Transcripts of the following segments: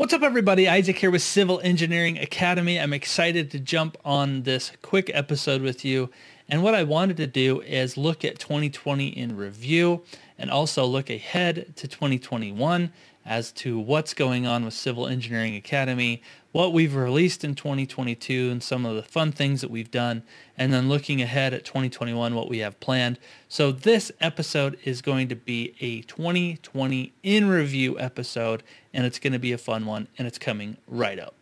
What's up, everybody? Isaac here with Civil Engineering Academy. I'm excited to jump on this quick episode with you. And what I wanted to do is look at 2020 in review and also look ahead to 2021 as to what's going on with Civil Engineering Academy, what we've released in 2022 and some of the fun things that we've done, and then looking ahead at 2021, what we have planned. So this episode is going to be a 2020 in review episode, and it's going to be a fun one, and it's coming right up.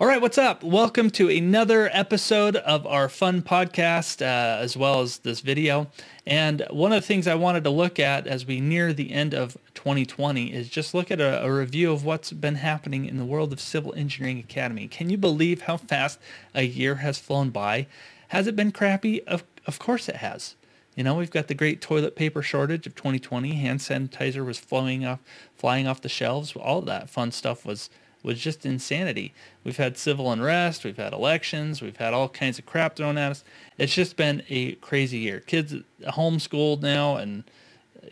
All right, what's up? Welcome to another episode of our fun podcast, uh, as well as this video. And one of the things I wanted to look at as we near the end of 2020 is just look at a, a review of what's been happening in the world of Civil Engineering Academy. Can you believe how fast a year has flown by? Has it been crappy? Of, of course it has. You know, we've got the great toilet paper shortage of 2020. Hand sanitizer was flowing off, flying off the shelves. All that fun stuff was was just insanity. We've had civil unrest, we've had elections, we've had all kinds of crap thrown at us. It's just been a crazy year. Kids homeschooled now, and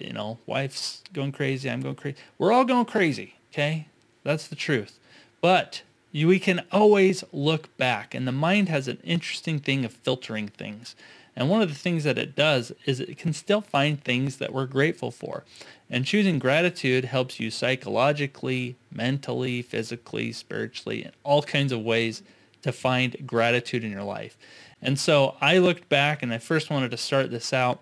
you know, wife's going crazy. I'm going crazy. We're all going crazy. Okay, that's the truth. But you, we can always look back, and the mind has an interesting thing of filtering things. And one of the things that it does is it can still find things that we're grateful for. And choosing gratitude helps you psychologically, mentally, physically, spiritually, in all kinds of ways to find gratitude in your life. And so I looked back and I first wanted to start this out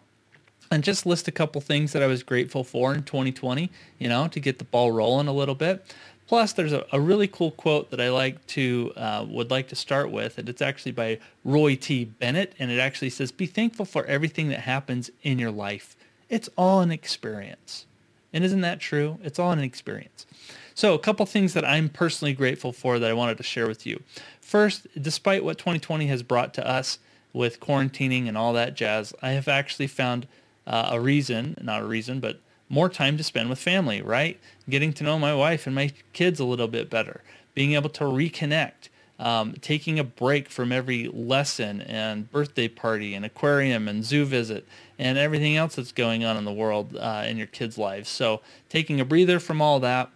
and just list a couple things that I was grateful for in 2020, you know, to get the ball rolling a little bit. Plus, there's a, a really cool quote that I like to uh, would like to start with, and it's actually by Roy T. Bennett, and it actually says, "Be thankful for everything that happens in your life. It's all an experience." And isn't that true? It's all an experience. So, a couple things that I'm personally grateful for that I wanted to share with you. First, despite what 2020 has brought to us with quarantining and all that jazz, I have actually found uh, a reason, not a reason, but more time to spend with family, right? Getting to know my wife and my kids a little bit better, being able to reconnect, um, taking a break from every lesson and birthday party and aquarium and zoo visit and everything else that's going on in the world uh, in your kids' lives. So taking a breather from all that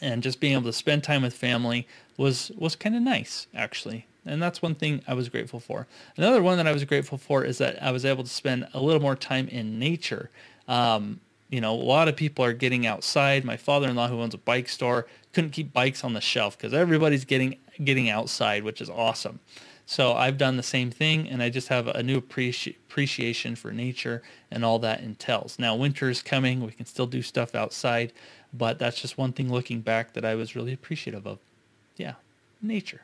and just being able to spend time with family was was kind of nice actually. And that's one thing I was grateful for. Another one that I was grateful for is that I was able to spend a little more time in nature. Um, you know, a lot of people are getting outside. My father-in-law, who owns a bike store, couldn't keep bikes on the shelf because everybody's getting getting outside, which is awesome. So I've done the same thing, and I just have a new appreci- appreciation for nature and all that entails. Now winter is coming; we can still do stuff outside, but that's just one thing looking back that I was really appreciative of. Yeah, nature.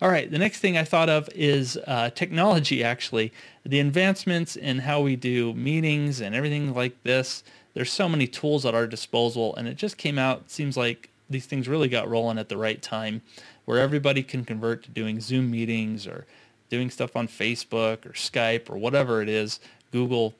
All right, the next thing I thought of is uh, technology, actually. The advancements in how we do meetings and everything like this. There's so many tools at our disposal, and it just came out, seems like these things really got rolling at the right time, where everybody can convert to doing Zoom meetings or doing stuff on Facebook or Skype or whatever it is, Google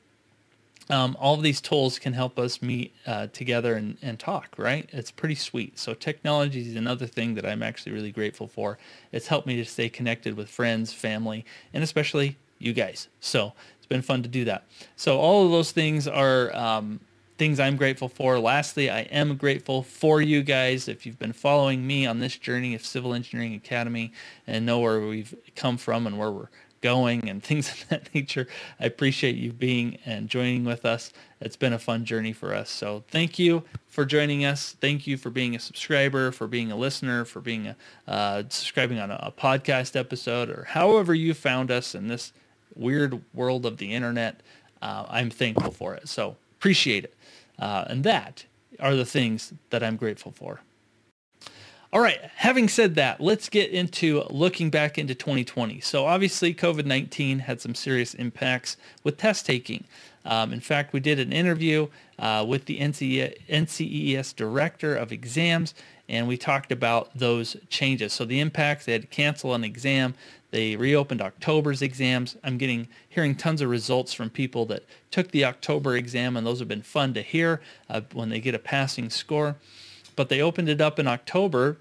um, all of these tools can help us meet uh, together and, and talk, right? It's pretty sweet. So technology is another thing that I'm actually really grateful for. It's helped me to stay connected with friends, family, and especially you guys. So it's been fun to do that. So all of those things are um, things I'm grateful for. Lastly, I am grateful for you guys. If you've been following me on this journey of Civil Engineering Academy and know where we've come from and where we're going and things of that nature. I appreciate you being and joining with us. It's been a fun journey for us. So thank you for joining us. Thank you for being a subscriber, for being a listener, for being a, uh, subscribing on a, a podcast episode or however you found us in this weird world of the internet. Uh, I'm thankful for it. So appreciate it. Uh, and that are the things that I'm grateful for. All right, having said that, let's get into looking back into 2020. So obviously COVID-19 had some serious impacts with test taking. Um, in fact, we did an interview uh, with the NCEES director of exams, and we talked about those changes. So the impacts, they had to cancel an exam. They reopened October's exams. I'm getting hearing tons of results from people that took the October exam, and those have been fun to hear uh, when they get a passing score but they opened it up in October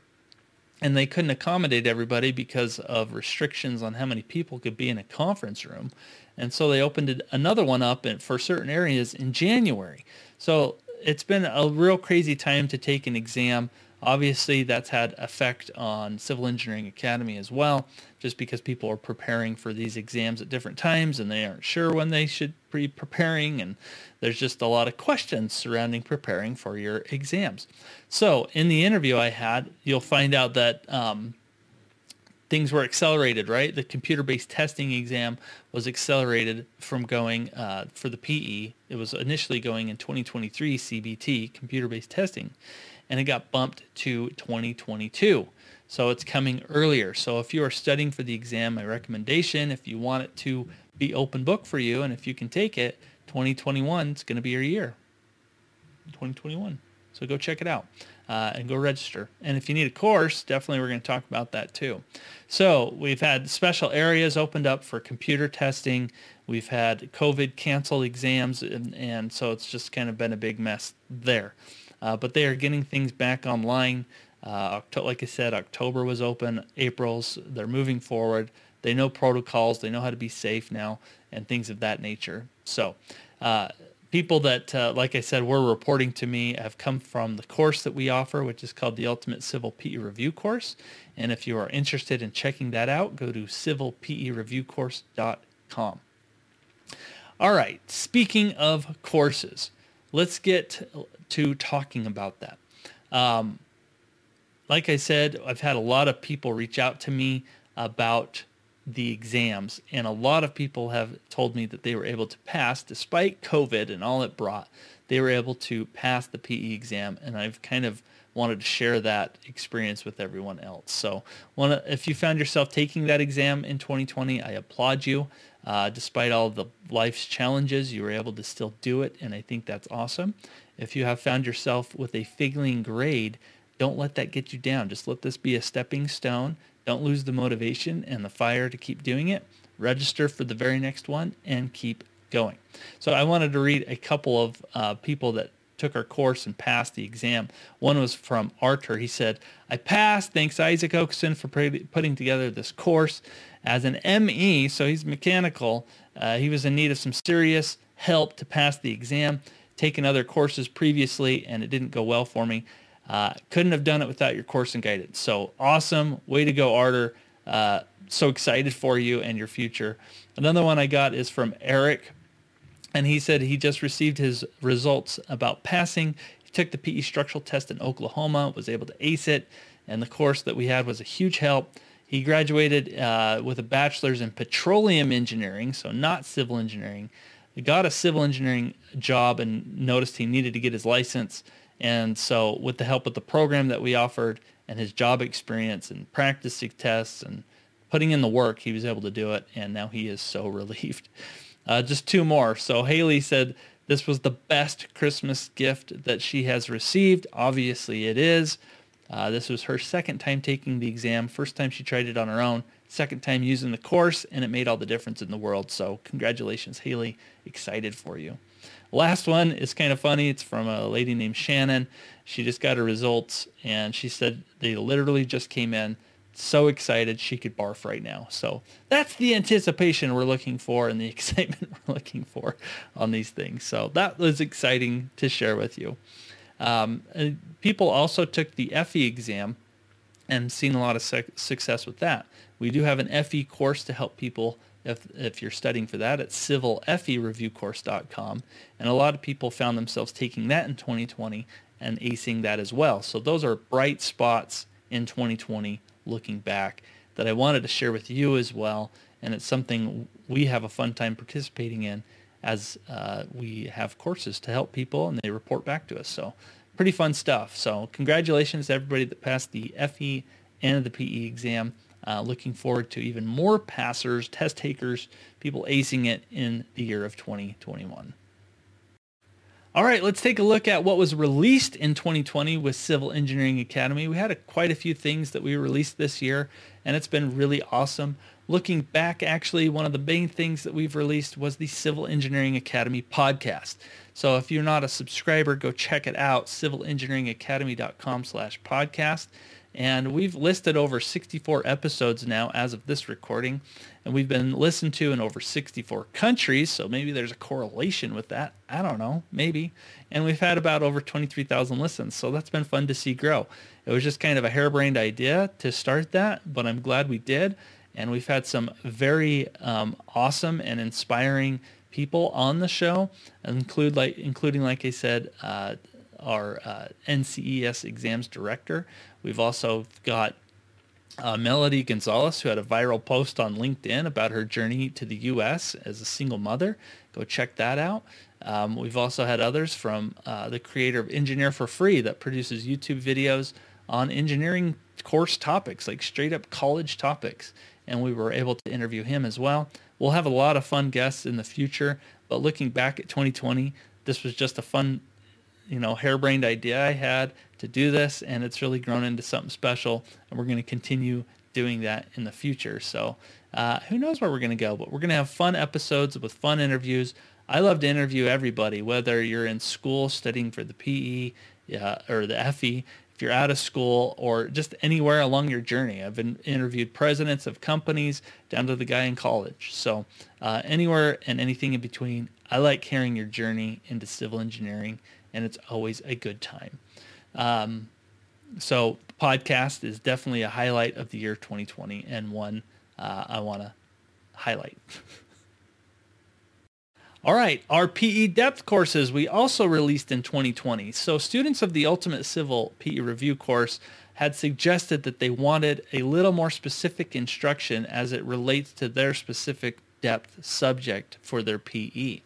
and they couldn't accommodate everybody because of restrictions on how many people could be in a conference room. And so they opened another one up for certain areas in January. So it's been a real crazy time to take an exam. Obviously, that's had effect on Civil Engineering Academy as well, just because people are preparing for these exams at different times and they aren't sure when they should be preparing. And there's just a lot of questions surrounding preparing for your exams. So in the interview I had, you'll find out that um, things were accelerated, right? The computer-based testing exam was accelerated from going uh, for the PE. It was initially going in 2023 CBT, computer-based testing, and it got bumped to 2022. So it's coming earlier. So if you are studying for the exam, my recommendation, if you want it to be open book for you, and if you can take it, 2021 is going to be your year. 2021. So go check it out uh, and go register. And if you need a course, definitely we're going to talk about that too. So we've had special areas opened up for computer testing. We've had COVID canceled exams, and, and so it's just kind of been a big mess there. Uh, but they are getting things back online. Uh, like I said, October was open. April's they're moving forward. They know protocols. They know how to be safe now, and things of that nature. So uh, people that, uh, like I said, were reporting to me have come from the course that we offer, which is called the Ultimate Civil PE Review Course. And if you are interested in checking that out, go to civilpereviewcourse.com. All right, speaking of courses, let's get to talking about that. Um, like I said, I've had a lot of people reach out to me about the exams. And a lot of people have told me that they were able to pass, despite COVID and all it brought, they were able to pass the PE exam. And I've kind of wanted to share that experience with everyone else. So wanna, if you found yourself taking that exam in 2020, I applaud you. Uh, despite all the life's challenges, you were able to still do it. And I think that's awesome. If you have found yourself with a failing grade, don't let that get you down. Just let this be a stepping stone don't lose the motivation and the fire to keep doing it. Register for the very next one and keep going. So I wanted to read a couple of uh, people that took our course and passed the exam. One was from Arthur. He said, I passed. Thanks Isaac Oakson for putting together this course. As an ME, so he's mechanical, uh, he was in need of some serious help to pass the exam. Taken other courses previously and it didn't go well for me. Uh, couldn't have done it without your course and guidance. So awesome. Way to go, Arthur. Uh, so excited for you and your future. Another one I got is from Eric. And he said he just received his results about passing. He took the PE structural test in Oklahoma, was able to ace it. And the course that we had was a huge help. He graduated uh, with a bachelor's in petroleum engineering, so not civil engineering. He got a civil engineering job and noticed he needed to get his license. And so with the help of the program that we offered and his job experience and practicing tests and putting in the work, he was able to do it. And now he is so relieved. Uh, just two more. So Haley said this was the best Christmas gift that she has received. Obviously it is. Uh, this was her second time taking the exam. First time she tried it on her own. Second time using the course, and it made all the difference in the world. So congratulations, Haley. Excited for you. Last one is kind of funny. It's from a lady named Shannon. She just got her results and she said they literally just came in. So excited she could barf right now. So that's the anticipation we're looking for and the excitement we're looking for on these things. So that was exciting to share with you. Um, people also took the FE exam and seen a lot of success with that. We do have an FE course to help people if, if you're studying for that at civilfereviewcourse.com. And a lot of people found themselves taking that in 2020 and acing that as well. So those are bright spots in 2020 looking back that I wanted to share with you as well. And it's something we have a fun time participating in as uh, we have courses to help people and they report back to us. So pretty fun stuff. So congratulations to everybody that passed the FE and the PE exam. Uh, looking forward to even more passers, test takers, people acing it in the year of 2021. All right, let's take a look at what was released in 2020 with Civil Engineering Academy. We had a, quite a few things that we released this year, and it's been really awesome. Looking back, actually, one of the main things that we've released was the Civil Engineering Academy podcast. So if you're not a subscriber, go check it out, civilengineeringacademy.com slash podcast. And we've listed over 64 episodes now as of this recording. And we've been listened to in over 64 countries. So maybe there's a correlation with that. I don't know. Maybe. And we've had about over 23,000 listens. So that's been fun to see grow. It was just kind of a harebrained idea to start that, but I'm glad we did. And we've had some very um, awesome and inspiring people on the show, include like including like I said, uh, our uh, NCEES exams director. We've also got uh, Melody Gonzalez, who had a viral post on LinkedIn about her journey to the U.S. as a single mother. Go check that out. Um, we've also had others from uh, the creator of Engineer4Free that produces YouTube videos on engineering course topics, like straight up college topics. And we were able to interview him as well. We'll have a lot of fun guests in the future, but looking back at 2020, this was just a fun you know, harebrained idea I had to do this, and it's really grown into something special, and we're going to continue doing that in the future. So uh, who knows where we're going to go, but we're going to have fun episodes with fun interviews. I love to interview everybody, whether you're in school studying for the PE uh, or the FE, you're out of school or just anywhere along your journey. I've been interviewed presidents of companies down to the guy in college. So uh, anywhere and anything in between, I like hearing your journey into civil engineering and it's always a good time. Um, so podcast is definitely a highlight of the year 2020 and one uh, I want to highlight. All right, our PE depth courses we also released in 2020. So students of the Ultimate Civil PE Review course had suggested that they wanted a little more specific instruction as it relates to their specific depth subject for their PE.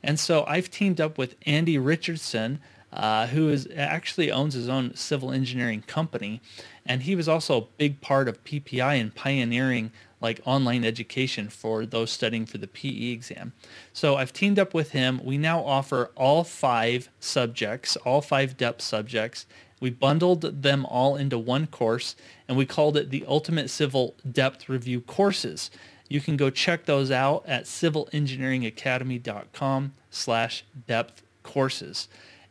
And so I've teamed up with Andy Richardson, uh, who is actually owns his own civil engineering company, and he was also a big part of PPI and pioneering like online education for those studying for the PE exam. So I've teamed up with him. We now offer all five subjects, all five depth subjects. We bundled them all into one course and we called it the Ultimate Civil Depth Review Courses. You can go check those out at civilengineeringacademy.com slash depth courses.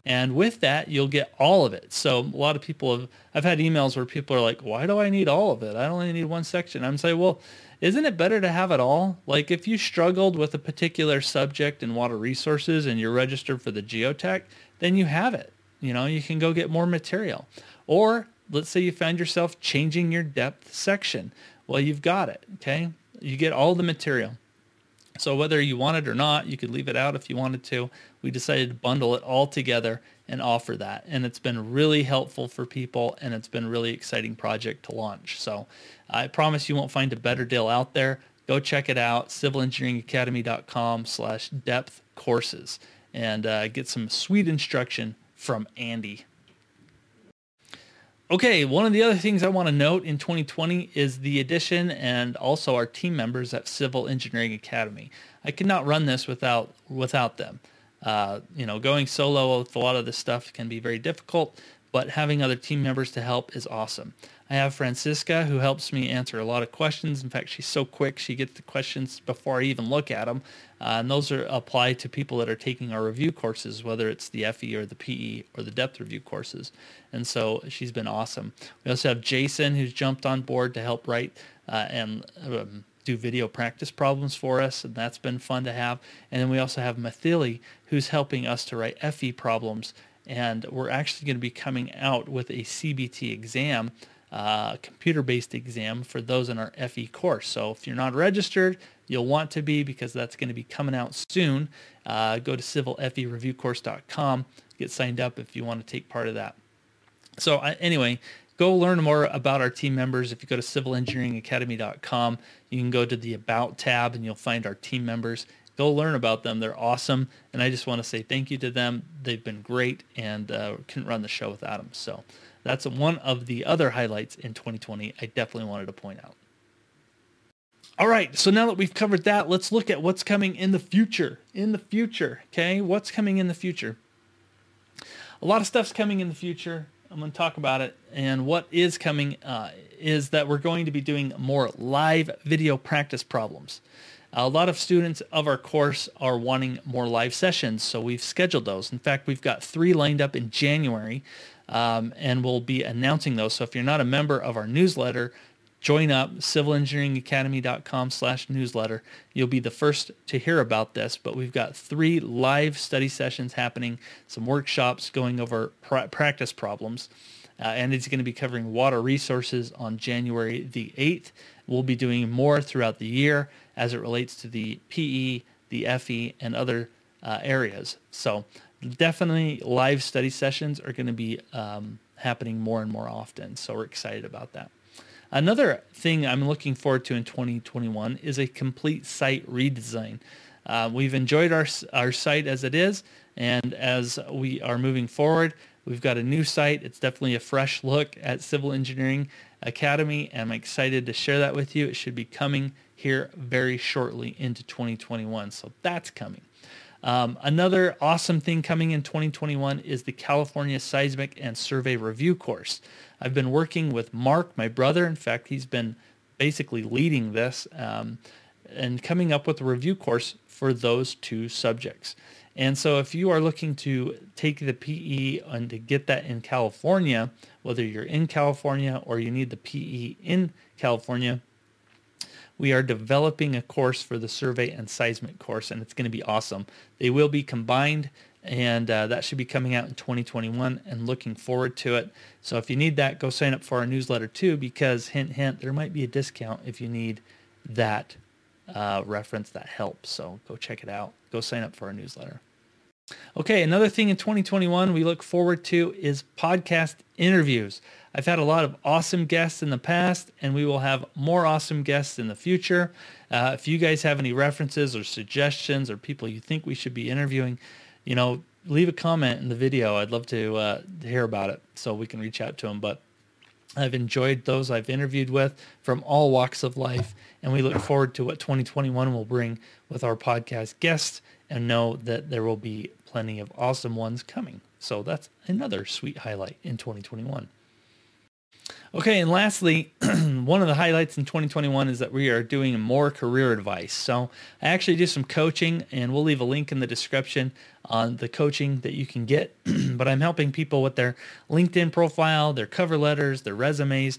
And with that, you'll get all of it. So a lot of people have, I've had emails where people are like, why do I need all of it? I only need one section. I'm saying, well, isn't it better to have it all? Like if you struggled with a particular subject in water resources and you're registered for the geotech, then you have it. You know, you can go get more material. Or let's say you found yourself changing your depth section. Well, you've got it. Okay. You get all the material. So whether you want it or not, you could leave it out if you wanted to. We decided to bundle it all together and offer that. And it's been really helpful for people and it's been a really exciting project to launch. So I promise you won't find a better deal out there. Go check it out, civilengineeringacademy.com slash depth courses and uh, get some sweet instruction from Andy. Okay, one of the other things I want to note in 2020 is the addition and also our team members at Civil Engineering Academy. I could not run this without without them. Uh, you know, going solo with a lot of this stuff can be very difficult, but having other team members to help is awesome. I have Francisca who helps me answer a lot of questions. In fact, she's so quick, she gets the questions before I even look at them. Uh, and those are apply to people that are taking our review courses, whether it's the FE or the PE or the depth review courses. And so she's been awesome. We also have Jason who's jumped on board to help write uh, and um, do video practice problems for us, and that's been fun to have. And then we also have Mathili who's helping us to write FE problems. And we're actually going to be coming out with a CBT exam uh, computer-based exam for those in our FE course. So if you're not registered, you'll want to be because that's going to be coming out soon. Uh, go to civilfereviewcourse.com, get signed up if you want to take part of that. So uh, anyway, go learn more about our team members. If you go to civilengineeringacademy.com, you can go to the About tab and you'll find our team members. Go learn about them. They're awesome. And I just want to say thank you to them. They've been great and uh, couldn't run the show without them. So that's one of the other highlights in 2020 I definitely wanted to point out. All right, so now that we've covered that, let's look at what's coming in the future. In the future, okay? What's coming in the future? A lot of stuff's coming in the future. I'm going to talk about it. And what is coming uh, is that we're going to be doing more live video practice problems. A lot of students of our course are wanting more live sessions, so we've scheduled those. In fact, we've got three lined up in January um, and we'll be announcing those. So if you're not a member of our newsletter, join up civilengineeringacademy.com slash newsletter you'll be the first to hear about this but we've got three live study sessions happening some workshops going over pra- practice problems uh, and it's going to be covering water resources on january the 8th we'll be doing more throughout the year as it relates to the pe the fe and other uh, areas so definitely live study sessions are going to be um, happening more and more often so we're excited about that Another thing I'm looking forward to in 2021 is a complete site redesign. Uh, we've enjoyed our, our site as it is, and as we are moving forward, we've got a new site. It's definitely a fresh look at Civil Engineering Academy, and I'm excited to share that with you. It should be coming here very shortly into 2021, so that's coming. Um, another awesome thing coming in 2021 is the California Seismic and Survey Review course. I've been working with Mark, my brother. In fact, he's been basically leading this um, and coming up with a review course for those two subjects. And so if you are looking to take the PE and to get that in California, whether you're in California or you need the PE in California, we are developing a course for the survey and seismic course, and it's going to be awesome. They will be combined and uh, that should be coming out in 2021 and looking forward to it. So if you need that, go sign up for our newsletter too, because hint, hint, there might be a discount if you need that uh, reference, that help. So go check it out. Go sign up for our newsletter. Okay, another thing in 2021 we look forward to is podcast interviews. I've had a lot of awesome guests in the past, and we will have more awesome guests in the future. Uh, if you guys have any references or suggestions or people you think we should be interviewing, you know, leave a comment in the video. I'd love to, uh, hear about it so we can reach out to them. But I've enjoyed those I've interviewed with from all walks of life, and we look forward to what 2021 will bring with our podcast guests and know that there will be plenty of awesome ones coming. So that's another sweet highlight in 2021. Okay, and lastly, one of the highlights in 2021 is that we are doing more career advice. So I actually do some coaching, and we'll leave a link in the description on the coaching that you can get. but I'm helping people with their LinkedIn profile, their cover letters, their resumes.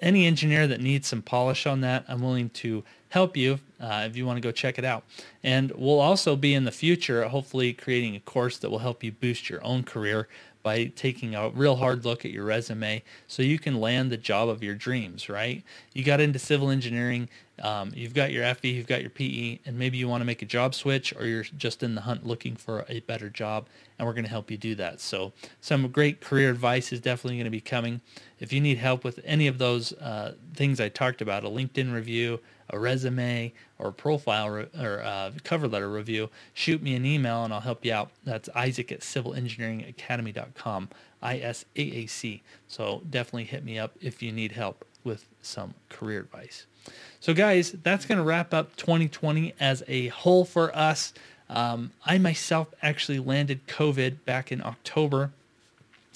Any engineer that needs some polish on that, I'm willing to help you uh, if you want to go check it out. And we'll also be in the future, hopefully, creating a course that will help you boost your own career by taking a real hard look at your resume so you can land the job of your dreams, right? You got into civil engineering, um, you've got your FE, you've got your PE, and maybe you want to make a job switch or you're just in the hunt looking for a better job, and we're going to help you do that. So some great career advice is definitely going to be coming. If you need help with any of those uh, things I talked about, a LinkedIn review, a resume or a profile re- or a cover letter review, shoot me an email and I'll help you out. That's Isaac at civilengineeringacademy.com, I-S-A-A-C. So definitely hit me up if you need help with some career advice. So guys, that's going to wrap up 2020 as a whole for us. Um, I myself actually landed COVID back in October.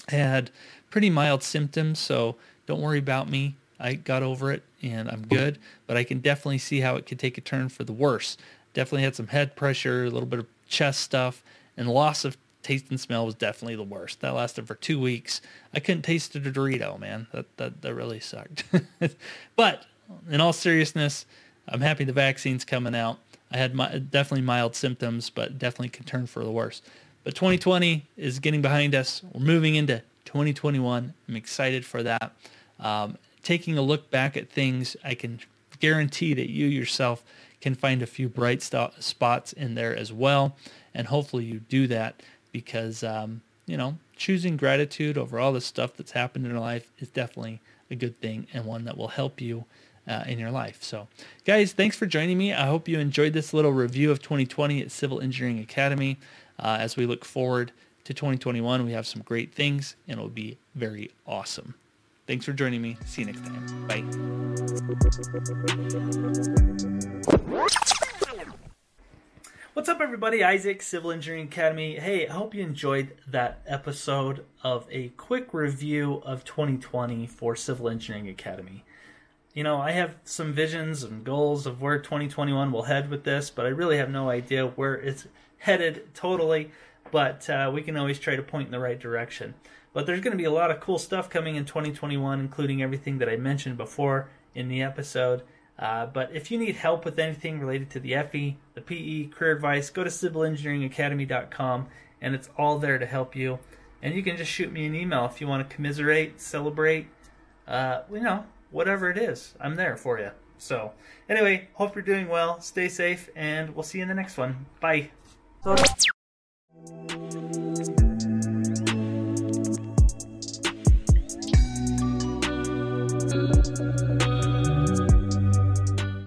Had pretty mild symptoms, so don't worry about me. I got over it and I'm good, but I can definitely see how it could take a turn for the worse. Definitely had some head pressure, a little bit of chest stuff, and loss of taste and smell was definitely the worst. That lasted for two weeks. I couldn't taste a Dorito, man. That that, that really sucked. but in all seriousness, I'm happy the vaccine's coming out. I had my, definitely mild symptoms, but definitely could turn for the worse. But 2020 is getting behind us. We're moving into 2021. I'm excited for that. Um, taking a look back at things, I can guarantee that you yourself can find a few bright st- spots in there as well. And hopefully you do that because, um, you know, choosing gratitude over all the stuff that's happened in your life is definitely a good thing and one that will help you uh, in your life. So, guys, thanks for joining me. I hope you enjoyed this little review of 2020 at Civil Engineering Academy. Uh, as we look forward to 2021, we have some great things and it'll be very awesome. Thanks for joining me. See you next time. Bye. What's up, everybody? Isaac, Civil Engineering Academy. Hey, I hope you enjoyed that episode of a quick review of 2020 for Civil Engineering Academy. You know, I have some visions and goals of where 2021 will head with this, but I really have no idea where it's headed totally. But uh, we can always try to point in the right direction. But there's going to be a lot of cool stuff coming in 2021, including everything that I mentioned before in the episode. Uh, but if you need help with anything related to the FE, the PE, career advice, go to civilengineeringacademy.com and it's all there to help you. And you can just shoot me an email if you want to commiserate, celebrate, uh, you know, whatever it is. I'm there for you. So, anyway, hope you're doing well. Stay safe, and we'll see you in the next one. Bye.